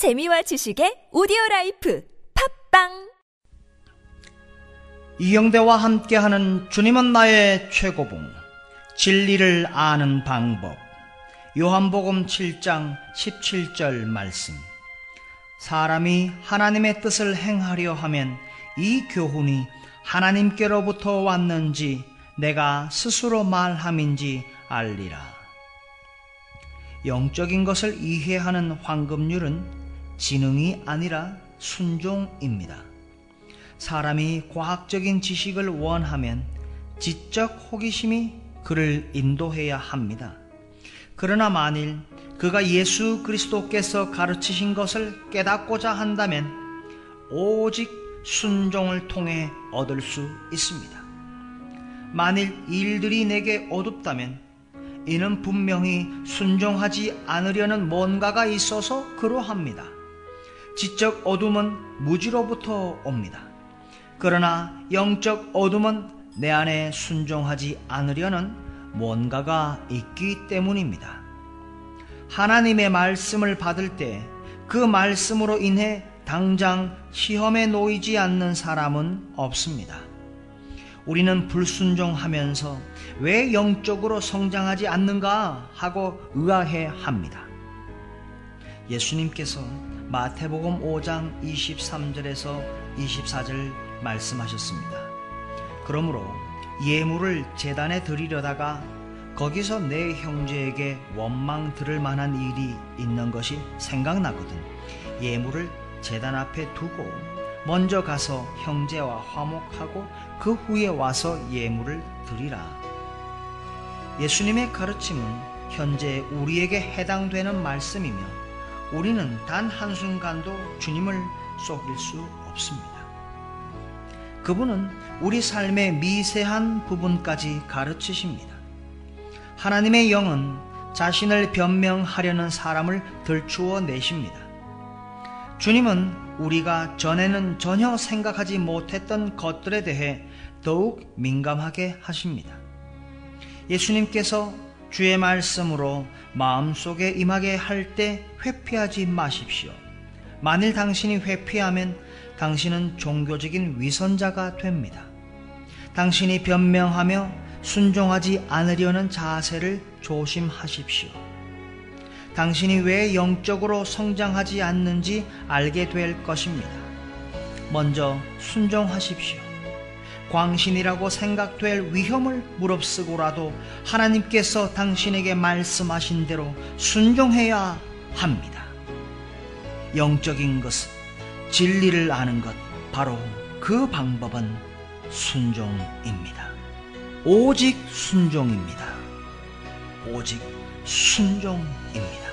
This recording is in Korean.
재미와 지식의 오디오 라이프 팟빵! 이영대와 함께하는 주님은 나의 최고봉 진리를 아는 방법. 요한복음 7장 17절 말씀. 사람이 하나님의 뜻을 행하려 하면 이 교훈이 하나님께로부터 왔는지 내가 스스로 말함인지 알리라. 영적인 것을 이해하는 황금률은 지능이 아니라 순종입니다. 사람이 과학적인 지식을 원하면 지적 호기심이 그를 인도해야 합니다. 그러나 만일 그가 예수 그리스도께서 가르치신 것을 깨닫고자 한다면 오직 순종을 통해 얻을 수 있습니다. 만일 일들이 내게 어둡다면 이는 분명히 순종하지 않으려는 뭔가가 있어서 그러합니다. 지적 어둠은 무지로부터 옵니다. 그러나 영적 어둠은 내 안에 순종하지 않으려는 뭔가가 있기 때문입니다. 하나님의 말씀을 받을 때 그 말씀으로 인해 당장 시험에 놓이지 않는 사람은 없습니다. 우리는 불순종하면서 왜 영적으로 성장하지 않는가 하고 의아해 합니다. 예수님께서 마태복음 5장 23절에서 24절 말씀하셨습니다. 그러므로 예물을 재단에 드리려다가 거기서 내 형제에게 원망 들을 만한 일이 있는 것이 생각나거든. 예물을 재단 앞에 두고 먼저 가서 형제와 화목하고 그 후에 와서 예물을 드리라. 예수님의 가르침은 현재 우리에게 해당되는 말씀이며 우리는 단 한순간도 주님을 속일 수 없습니다. 그분은 우리 삶의 미세한 부분까지 가르치십니다. 하나님의 영은 자신을 변명하려는 사람을 들추어 내십니다. 주님은 우리가 전에는 전혀 생각하지 못했던 것들에 대해 더욱 민감하게 하십니다. 예수님께서 주의 말씀으로 마음속에 임하게 할 때 회피하지 마십시오. 만일 당신이 회피하면 당신은 종교적인 위선자가 됩니다. 당신이 변명하며 순종하지 않으려는 자세를 조심하십시오. 당신이 왜 영적으로 성장하지 않는지 알게 될 것입니다. 먼저 순종하십시오. 광신이라고 생각될 위험을 무릅쓰고라도 하나님께서 당신에게 말씀하신 대로 순종해야 합니다. 영적인 것, 진리를 아는 것, 바로 그 방법은 순종입니다. 오직 순종입니다. 오직 순종입니다.